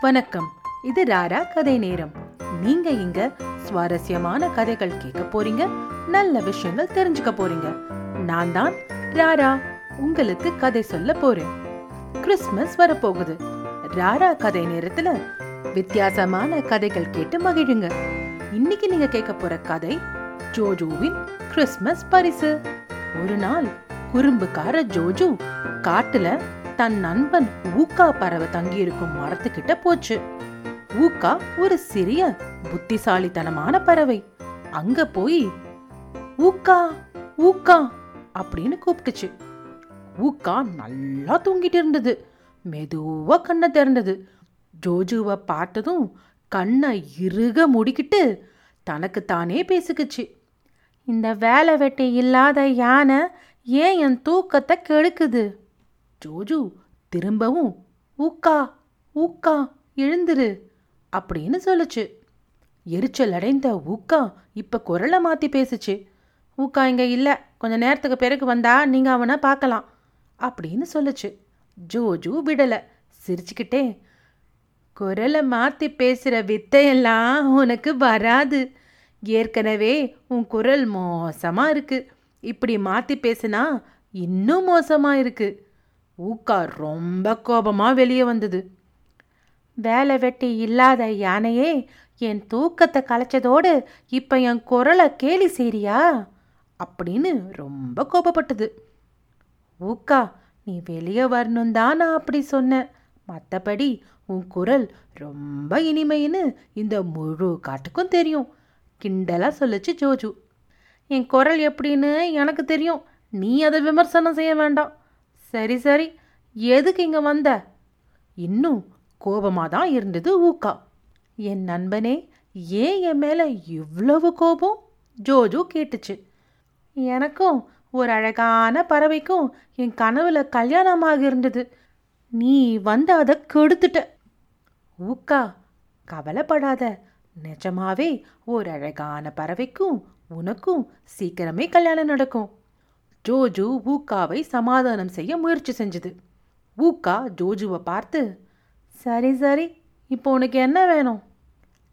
வணக்கம். இது ராரா கதை நேரம். நீங்க இங்க சுவாரஸ்யமான கதைகள் கேட்க போறீங்க நல்ல விஷயங்கள் தெரிஞ்சுக்க போறீங்க. நான் தான் ராரா உங்களுக்கு கதை சொல்ல போறேன். கிறிஸ்மஸ் வரப்போகுது. ராரா கதை நேரத்துல வித்தியாசமான கதைகள் கேட்டு மகிழுங்க. இன்னைக்கு நீங்க கேட்க போற கதை ஜோஜோவின் கிறிஸ்மஸ் பரிசு. ஒரு நாள் குறும்புக்கார ஜோஜு காட்டுல தன் நண்பன் ஊக்கா பறவை தங்கியிருக்கும் மரத்துக்கிட்ட போச்சு. ஊக்கா ஒரு சிறிய புத்திசாலித்தனமான பறவை. அங்க போய் ஊக்கா ஊக்கா அப்படின்னு கூப்பிட்டுச்சு. ஊக்கா நல்லா தூங்கிட்டு இருந்தது. மெதுவா கண்ணை திறந்தது. ஜோஜுவை பார்த்ததும் கண்ணை இறுக முடிக்கிட்டு தனக்கு தானே பேசிக்குச்சு. இந்த வேலை வெட்டி இல்லாத யானை ஏன் என் தூக்கத்தை கெடுக்குது? ஜோஜு திரும்பவும் ஊக்கா ஊக்கா எழுந்துரு அப்படின்னு சொல்லுச்சு. எரிச்சல் அடைந்த ஊக்கா இப்ப குரலை மாத்தி பேசுச்சு. ஊக்கா இங்க இல்ல. கொஞ்ச நேரத்துக்கு பிறகு வந்தா நீங்க அவனை பார்க்கலாம் அப்படின்னு சொல்லுச்சு. ஜோஜு விடல. சிரிச்சுக்கிட்டே குரலை மாத்தி பேசுற வித்தையெல்லாம் உனக்கு வராது. ஏற்கனவே உன் குரல் மோசமா இருக்கு. இப்படி மாத்தி பேசினா இன்னும் மோசமா இருக்கு. ஊக்கா ரொம்ப கோபமாக வெளியே வந்தது. வேலை வெட்டி இல்லாத யானையே என் தூக்கத்தை கலைச்சதோடு இப்போ என் குரலை கேலி செய்றியா? அப்படின்னு ரொம்ப கோபப்பட்டது. ஊக்கா நீ வெளியே வரணும் தான் நான் அப்படி சொன்னேன். மற்றபடி உன் குரல் ரொம்ப இனிமைன்னு இந்த முழு காட்டுக்கும் தெரியும். கிண்டலாக சொல்லுச்சு ஜோஜு. என் குரல் எப்படின்னு எனக்கு தெரியும். நீ அதை விமர்சனம் செய்ய வேண்டாம். சரி சரி. எதுக்கு இங்கே வந்த? இன்னும் கோபமாக தான் இருந்தது ஊக்கா. என் நண்பனே ஏன் என் மேலே இவ்வளவு கோபம்? ஜோஜோ கேட்டுச்சு. எனக்கும் ஒரு அழகான பறவைக்கும் என் கனவுல கல்யாணமாக இருந்தது. நீ வந்து அதை கெடுத்துட்ட. ஊக்கா கவலைப்படாத. நிஜமாவே ஒரு அழகான பறவைக்கும் உனக்கும் சீக்கிரமே கல்யாணம் நடக்கும். ஜோஜு ஊக்காவை சமாதானம் செய்ய முயற்சி செஞ்சது. ஊக்கா ஜோஜுவை பார்த்து சரி சரி இப்போ உனக்கு என்ன வேணும்?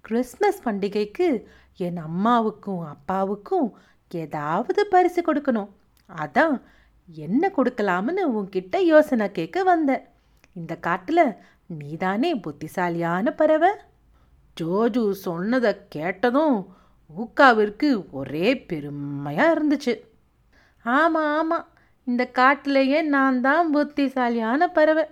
கிறிஸ்மஸ் பண்டிகைக்கு என் அம்மாவுக்கும் அப்பாவுக்கும் ஏதாவது பரிசு கொடுக்கணும். அதான் என்ன கொடுக்கலாம்னு உன்கிட்ட யோசனை கேட்க வந்தேன். இந்த காட்டில் நீதானே புத்திசாலியான பறவை? ஜோஜு சொன்னதை கேட்டதும் ஊக்காவிற்கு ஒரே பெருமையாக இருந்துச்சு. ஆமாம் ஆமாம் இந்த காட்டிலேயே நான் தான் புத்திசாலியான பறவை.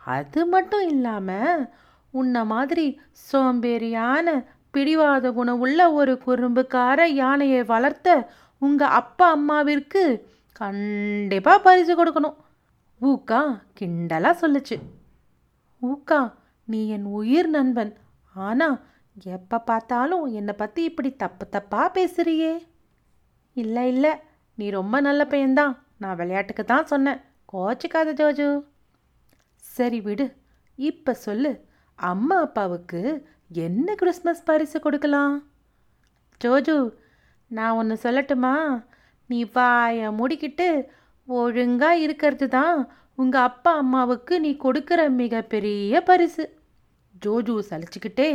அது மட்டும் இல்லாமல் உன்னை மாதிரி சோம்பேறியான பிடிவாத குணம் உள்ள ஒரு குறும்புக்கார யானையை வளர்த்த உங்கள் அப்பா அம்மாவிற்கு கண்டிப்பாக பரிசு கொடுக்கணும். ஊக்கா கிண்டலாக சொல்லுச்சு. ஊக்கா நீ என் உயிர் நண்பன். ஆனால் எப்போ பார்த்தாலும் என்னை பற்றி இப்படி தப்பு தப்பாக பேசுறியே? இல்லை இல்லை. நீ ரொம்ப நல்ல பையன்தான். நான் விளையாட்டுக்கு தான் சொன்னேன். கோச்சிக்காத ஜோஜு. சரி விடு. இப்போ சொல்லு. அம்மா அப்பாவுக்கு என்ன கிறிஸ்மஸ் பரிசு கொடுக்கலாம்? ஜோஜு நான் ஒன்று சொல்லட்டுமா? நீ வாய முடிக்கிட்டு ஒழுங்காக இருக்கிறது தான் உங்கள் அப்பா அம்மாவுக்கு நீ கொடுக்குற மிகப்பெரிய பரிசு. ஜோஜு சலிச்சுக்கிட்டே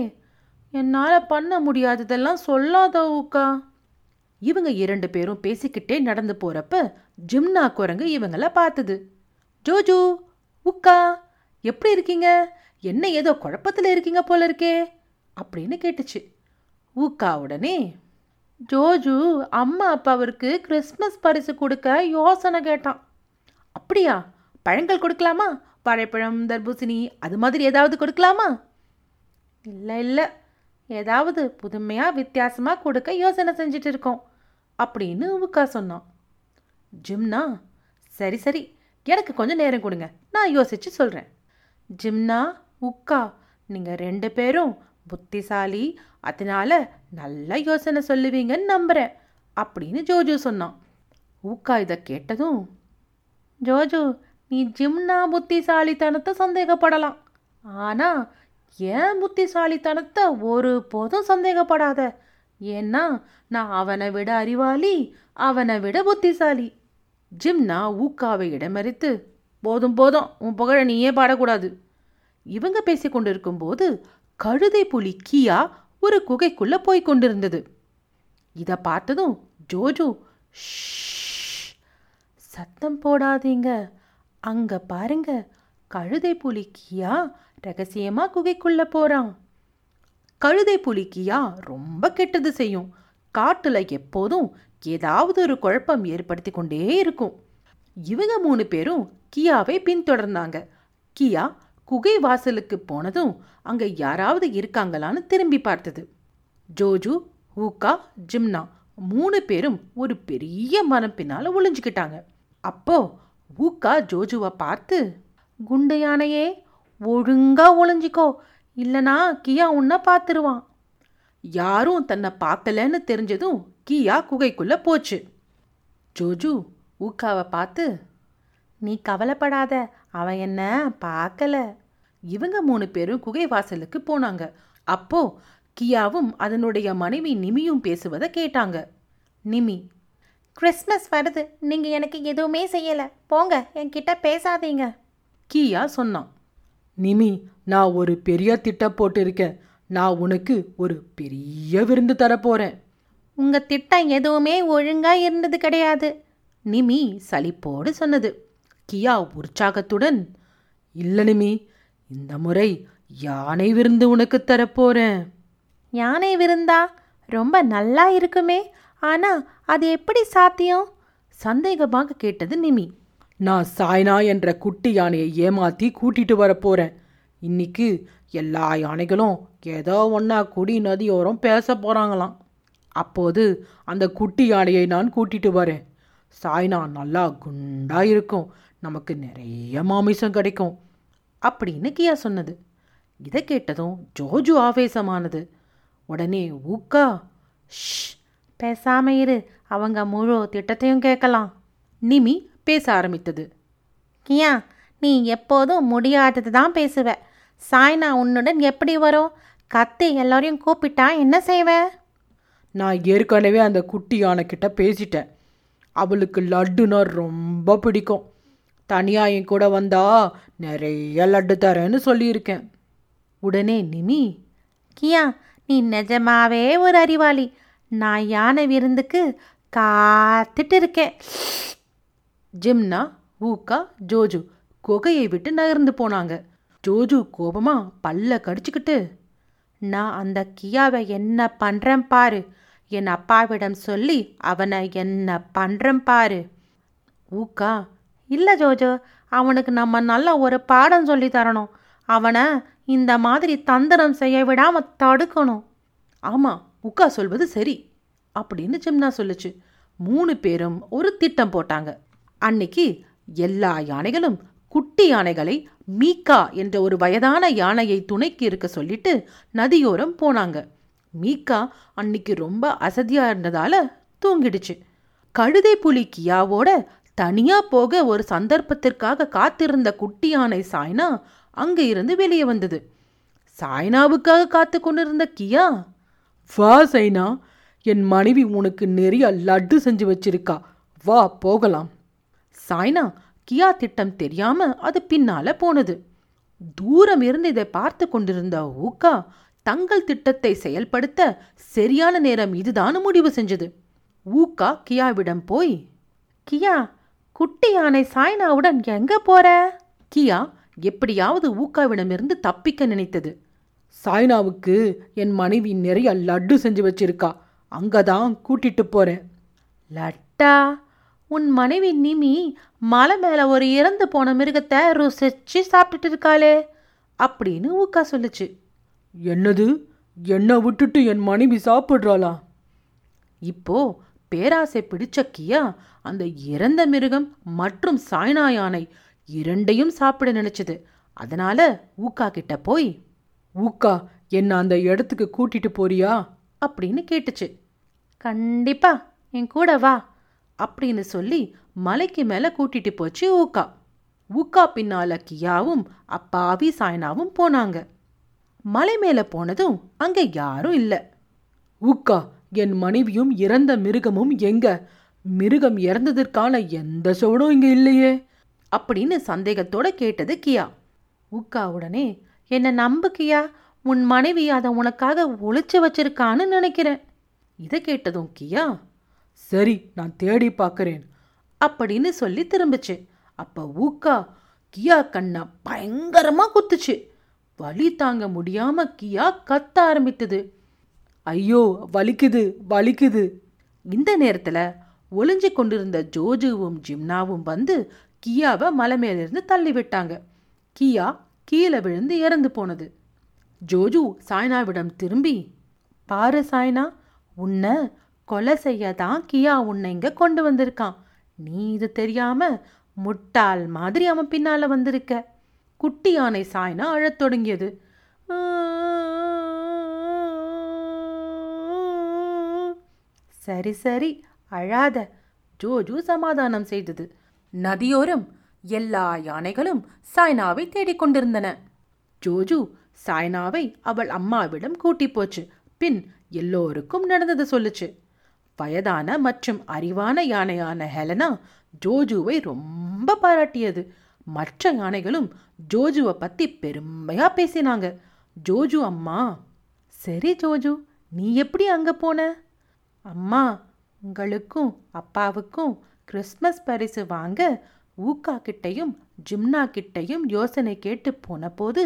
என்னால் பண்ண முடியாததெல்லாம் சொல்லாத ஊக்கா இவங்க இரண்டு பேரும் பேசிக்கிட்டே நடந்து போறப்ப ஜிம்னா குரங்கு இவங்கள பார்த்தது ஜோஜு உக்கா எப்படி இருக்கீங்க? என்ன ஏதோ குழப்பத்தில் இருக்கீங்க போல இருக்கே? அப்படின்னு கேட்டுச்சு. ஊக்கா உடனே ஜோஜு அம்மா அப்பாவிற்கு கிறிஸ்மஸ் பரிசு கொடுக்க யோசனை கேட்டான். அப்படியா? பழங்கள் கொடுக்கலாமா? வாழைப்பழம் தர்பூசணி அது மாதிரி ஏதாவது கொடுக்கலாமா? இல்லை இல்லை. ஏதாவது புதுமையாக வித்தியாசமாக கொடுக்க யோசனை செஞ்சுட்டு இருக்கோம். அப்படின்னு உக்கா சொன்னான். ஜிம்னா சரி சரி எனக்கு கொஞ்சம் நேரம் கொடுங்க. நான் யோசிச்சு சொல்கிறேன் ஜிம்னா உக்கா நீங்கள் ரெண்டு பேரும் புத்திசாலி அதனால நல்ல யோசனை சொல்லுவீங்கன்னு நம்புகிறேன் அப்படின்னு ஜோஜு சொன்னான். ஊக்கா இதை கேட்டதும் ஜோஜு நீ ஜிம்னா புத்திசாலித்தனத்தை சந்தேகப்படலாம். ஆனால் ஏன் புத்திசாலித்தனத்தை ஒரு போதும் சந்தேகப்படாத? ஏன்னா நான் அவனை விட அறிவாளி அவனை விட புத்திசாலி. ஜிம்னா ஊக்காவை இடமறித்து போதும் போதும் உன் புகழ நீயே பாடக்கூடாது. இவங்க பேசிக் கொண்டிருக்கும் போது கழுதை புலி கியா ஒரு குகைக்குள்ள போய் கொண்டிருந்தது. இதை பார்த்ததும் ஜோஜோ "ஷ்ஷ், சத்தம் போடாதீங்க. அங்க பாருங்க கழுதை புலி கியா ரகசியமா குகைக்குள்ள போறான். கழுதை புலி கியா ரொம்ப கெட்டது செய்யும். காட்டுல எப்போதும் ஏதாவது ஒரு குழப்பம் ஏற்படுத்தி கொண்டே இருக்கும். இவங்க மூணு பேரும் கியாவை பின்தொடர்ந்தாங்க. கியா குகை வாசலுக்கு போனதும் அங்க யாராவது இருக்காங்களான்னு திரும்பி பார்த்தது. ஜோஜு ஊக்கா ஜிம்னா மூணு பேரும் ஒரு பெரிய மரம் பின்னால ஒளிஞ்சுக்கிட்டாங்க. அப்போ ஊக்கா ஜோஜுவை பார்த்து குண்டு யானையே ஒழுங்கா ஒளிஞ்சிக்கோ. இல்லனா கியா உன்னை பார்த்துருவான் யாரும் தன்னை பார்க்கலன்னு தெரிஞ்சதும் கியா குகைக்குள்ளே போச்சு. ஜோஜு ஊக்காவை பார்த்து நீ கவலைப்படாத அவன் என்ன பார்க்கல இவங்க மூணு பேரும் குகை வாசலுக்கு போனாங்க. அப்போ கியாவும் அதனுடைய மனைவி நிமியும் பேசுவதை கேட்டாங்க. நிமி கிறிஸ்மஸ் வருது. நீங்கள் எனக்கு எதுவுமே செய்யலை. போங்க என்கிட்ட பேசாதீங்க. கியா சொன்னான். நிமி நான் ஒரு பெரிய திட்டம் போட்டிருக்கேன். நான் உனக்கு ஒரு பெரிய விருந்து தரப்போறேன். உங்கள் திட்டம் எதுவுமே ஒழுங்காக இருந்தது கிடையாது நிமி சலிப்போடு சொன்னது. கியா உற்சாகத்துடன் இல்ல நிமி இந்த முறை யானை விருந்து உனக்கு தரப்போறேன். யானை விருந்தா ரொம்ப நல்லா இருக்குமே ஆனால் அது எப்படி சாத்தியம்? சந்தேகமாக கேட்டது நிமி. நான் சாய்னா என்ற குட்டி யானையை ஏமாத்தி கூட்டிட்டு வரப்போறேன் இன்னைக்கு எல்லா யானைகளும் ஏதோ ஒன்றா குடி நதியோரம் பேச போறாங்களாம். அப்போது அந்த குட்டி யானையை நான் கூட்டிட்டு வரேன். சாய்னா நல்லா குண்டா இருக்கும். நமக்கு நிறைய மாமிசம் கிடைக்கும் அப்படின்னு கியா சொன்னது. இதை கேட்டதும் ஜோஜு ஆவேசமானது. உடனே ஊக்கா ஷ் பேசாம இரு. அவங்க முழு திட்டத்தையும் கேட்கலாம். நிமி பேச ஆரம்பித்தது. கியா நீ எப்போதும் முடியாதது தான் பேசுவ. சாய்னா உன்னுடன் எப்படி வரும் கத்தி எல்லாரையும் கூப்பிட்டா என்ன செய்வ? நான் ஏற்கனவே அந்த குட்டி யானைக்கிட்ட பேசிட்டேன். அவளுக்கு லட்டுனா ரொம்ப பிடிக்கும். தனியாக என் கூட வந்தா நிறைய லட்டு தரேன்னு சொல்லியிருக்கேன். உடனே நிமி கியா நீ நிஜமாவே ஒரு அறிவாளி. நான் யானை விருந்துக்கு காத்துட்டு இருக்கேன். ஜிம்னா ஊக்கா ஜோஜு குகையை விட்டு நகர்ந்து போனாங்க. ஜோஜு கோபமா பல்ல கடிச்சுக்கிட்டு நான் அந்த கியாவை என்ன பண்ணுறேன் பாரு. என் அப்பாவிடம் சொல்லி அவனை என்ன பண்ணுறேன் பாரு. ஊக்கா இல்லை ஜோஜோ அவனுக்கு நம்ம நல்ல ஒரு பாடம் சொல்லி தரணும். அவனை இந்த மாதிரி தந்திரம் செய்ய விடாம தடுக்கணும். ஆமாம் உக்கா சொல்வது சரி அப்படின்னு ஜிம்னா சொல்லுச்சு. மூணு பேரும் ஒரு திட்டம் போட்டாங்க. அன்னைக்கு எல்லா யானைகளும் குட்டி யானைகளை மீக்கா என்ற ஒரு வயதான யானையை துணைக்கு இருக்க சொல்லிட்டு நதியோரம் போனாங்க. மீக்கா அன்னைக்கு ரொம்ப அசதியா இருந்ததால தூங்கிடுச்சு. கழுதை புலி கியாவோட தனியா போக ஒரு சந்தர்ப்பத்திற்காக காத்திருந்த குட்டி யானை சாய்னா அங்க இருந்து வெளியே வந்தது. சாய்னாவுக்காக காத்து கொண்டிருந்த கியா வா சைனா என் மனைவி உனக்கு நிறைய லட்டு செஞ்சு வச்சிருக்கா. வா போகலாம். சாய்னா கியா திட்டம் தெரியாம அது பின்னால போனது. தூரம் இருந்து இதை பார்த்து கொண்டிருந்த ஊக்கா தங்கள் திட்டத்தை செயல்படுத்த சரியான நேரம் இதுதான் முடிவு செஞ்சது. ஊக்கா கியாவிடம் போய் கியா குட்டி யானை சாய்னாவுடன் எங்க போற? கியா எப்படியாவது ஊக்காவிடமிருந்து தப்பிக்க நினைத்தது. சாய்னாவுக்கு என் மனைவி நிறைய லட்டு செஞ்சு வச்சிருக்கா. அங்கதான் கூட்டிட்டு போறேன். லட்டா? உன் மனைவி நிமி மலை மேல ஒரு இறந்து போன மிருகத்தை ருசிச்சு சாப்பிட்டுட்டு இருக்காளே அப்படின்னு ஊக்கா சொல்லுச்சு. என்னது? என்னை விட்டுட்டு என் மனைவி சாப்பிட்றாளா? இப்போ பேராசை பிடிச்ச கியா அந்த இறந்த மிருகம் மற்றும் சாய்னா யானை இரண்டையும் சாப்பிட நினைச்சது. அதனால ஊக்கா கிட்ட போய் ஊக்கா என்ன அந்த இடத்துக்கு கூட்டிட்டு போறியா? அப்படின்னு கேட்டுச்சு. கண்டிப்பா என் கூட வா அப்படின்னு சொல்லி மலைக்கு மேலே கூட்டிட்டு போச்சு ஊக்கா. ஊக்கா பின்னால கியாவும் அப்பாவி சாய்னாவும் போனாங்க. மலை மேலே போனதும் அங்கே யாரும் இல்லை. ஊக்கா என் மனைவியும் இறந்த மிருகமும் எங்க? மிருகம் இறந்ததற்கான எந்த சோடும் இங்கே இல்லையே? அப்படின்னு சந்தேகத்தோட கேட்டது கியா. உக்கா உடனே என்னை நம்புக்கியா உன் மனைவி அதை உனக்காக ஒழிச்சு வச்சிருக்கான்னு நினைக்கிறேன். இதை கேட்டதும் கியா சரி நான் தேடி பார்க்கறேன். அப்படின்னு சொல்லி திரும்பிச்சு. அப்போ ஊக்கா கியா கண்ணை பயங்கரமாக குத்துச்சு. வலி தாங்க முடியாம கியா கத்த ஆரம்பித்தது. ஐயோ வலிக்குது வலிக்குது. இந்த நேரத்தில் ஒளிஞ்சு கொண்டிருந்த ஜோஜுவும் ஜிம்னாவும் வந்து கியாவை மலை மேலிருந்து தள்ளி விட்டாங்க. கியா கீழே விழுந்து இறந்து போனது. ஜோஜு சாய்னாவிடம் திரும்பி பாரு சாய்னா உன்னை கொலை செய்ய தான் கியா உன்னை இங்கே கொண்டு வந்திருக்கான். நீ இது தெரியாம முட்டாள் மாதிரி அவன் பின்னால வந்திருக்க. குட்டி யானை சாய்னா அழத் தொடங்கியது. சரி சரி அழாத. ஜோஜு சமாதானம் செய்தது. நதியோரம் எல்லா யானைகளும் சாய்னாவை தேடிக்கொண்டிருந்தன ஜோஜு சாய்னாவை அவள் அம்மாவிடம் கூட்டி போச்சு. பின் எல்லோருக்கும் நடந்தது சொல்லுச்சு. வயதான மற்றும் அறிவான யானையான ஹெலனா ஜோஜுவை ரொம்ப பாராட்டியது. மற்ற யானைகளும் ஜோஜுவை பற்றி பெருமையாக பேசினாங்க. ஜோஜு அம்மா சரி ஜோஜு நீ எப்படி அங்கே போன? அம்மா உங்களுக்கும் அப்பாவுக்கும் கிறிஸ்மஸ் பரிசு வாங்க ஊக்கா கிட்டையும் ஜிம்னா கிட்டையும் யோசனை கேட்டு போனபோது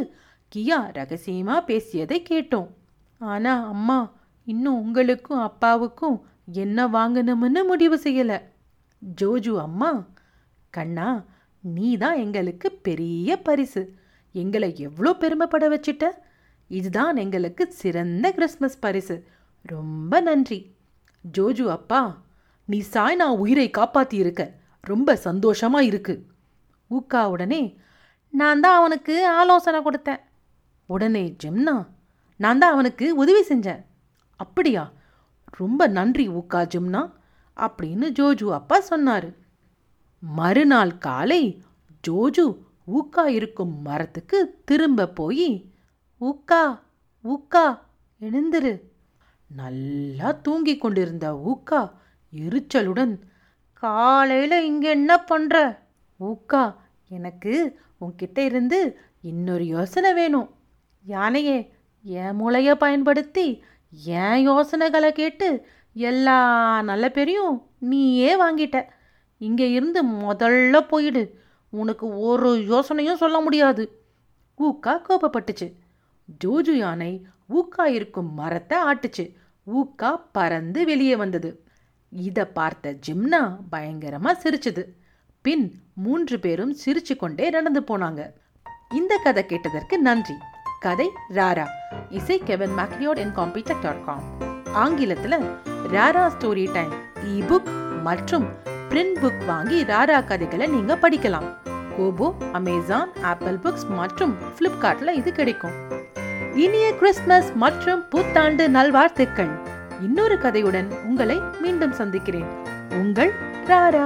கியா ரகசியமாக பேசியதை கேட்டோம். ஆனால் அம்மா இன்னும் உங்களுக்கும் அப்பாவுக்கும் என்ன வாங்கணும்னு முடிவு செய்யலை. ஜோஜு அம்மா கண்ணா நீ தான் எங்களுக்கு பெரிய பரிசு. எங்களை எவ்வளோ பெருமைப்பட வச்சிட்ட? இதுதான் எங்களுக்கு சிறந்த கிறிஸ்மஸ் பரிசு. ரொம்ப நன்றி. ஜோஜு அப்பா நீ சாய்னா உயிரை காப்பாத்தி இருக்க. ரொம்ப சந்தோஷமா இருக்கு. ஊக்கா உடனே நான் தான் அவனுக்கு ஆலோசனை கொடுத்தேன். உடனே ஜெம்னா நான் தான் அவனுக்கு உதவி செஞ்சேன். அப்படியா? ரொம்ப நன்றி ஊக்கா ஜிம்னா அப்படின்னு ஜோஜு அப்பா சொன்னார். மறுநாள் காலை ஜோஜு ஊக்கா இருக்கும் மரத்துக்கு திரும்ப போய் ஊக்கா ஊக்கா எழுந்துரு. நல்லா தூங்கி கொண்டிருந்த ஊக்கா எரிச்சலுடன் காலையில் இங்கே என்ன பண்ணுற ஊக்கா எனக்கு உன்கிட்ட இருந்து இன்னொரு யோசனை வேணும். யானையே என் மூளையை பயன்படுத்தி என் யோசனைகளை கேட்டு எல்லா நல்ல பேரையும் நீயே வாங்கிட்ட? இங்கே இருந்து முதல்ல போயிடு. உனக்கு ஒரு யோசனையும் சொல்ல முடியாது. ஊக்கா கோபப்பட்டுச்சு. ஜூஜு யானை ஊக்கா இருக்கும் மரத்தை ஆட்டுச்சு. ஊக்கா பறந்து வெளியே வந்தது. இதை பார்த்த ஜிம்னா பயங்கரமாக சிரிச்சுது. பின் மூன்று பேரும் சிரிச்சு கொண்டே நடந்து போனாங்க. இந்த கதை கேட்டதற்கு நன்றி. கதை ராரா. இசை Kevin MacLeod incompetech dot com ஆங்கிலத்துல ராரா ஸ்டோரி டைம் இ புக் மற்றும் பிரிண்ட் புக் வாங்கி ராரா கதைகளை நீங்க படிக்கலாம். கோபோ அமேசான் ஆப்பிள் புக்ஸ் மற்றும் ஃப்ளிப்கார்ட்டில் இது கிடைக்கும். இனிய கிறிஸ்துமஸ் மற்றும் புத்தாண்டு நல்வாழ்த்துக்கள். இன்னொரு கதையுடன் உங்களை மீண்டும் சந்திக்கிறேன். உங்கள் ராரா.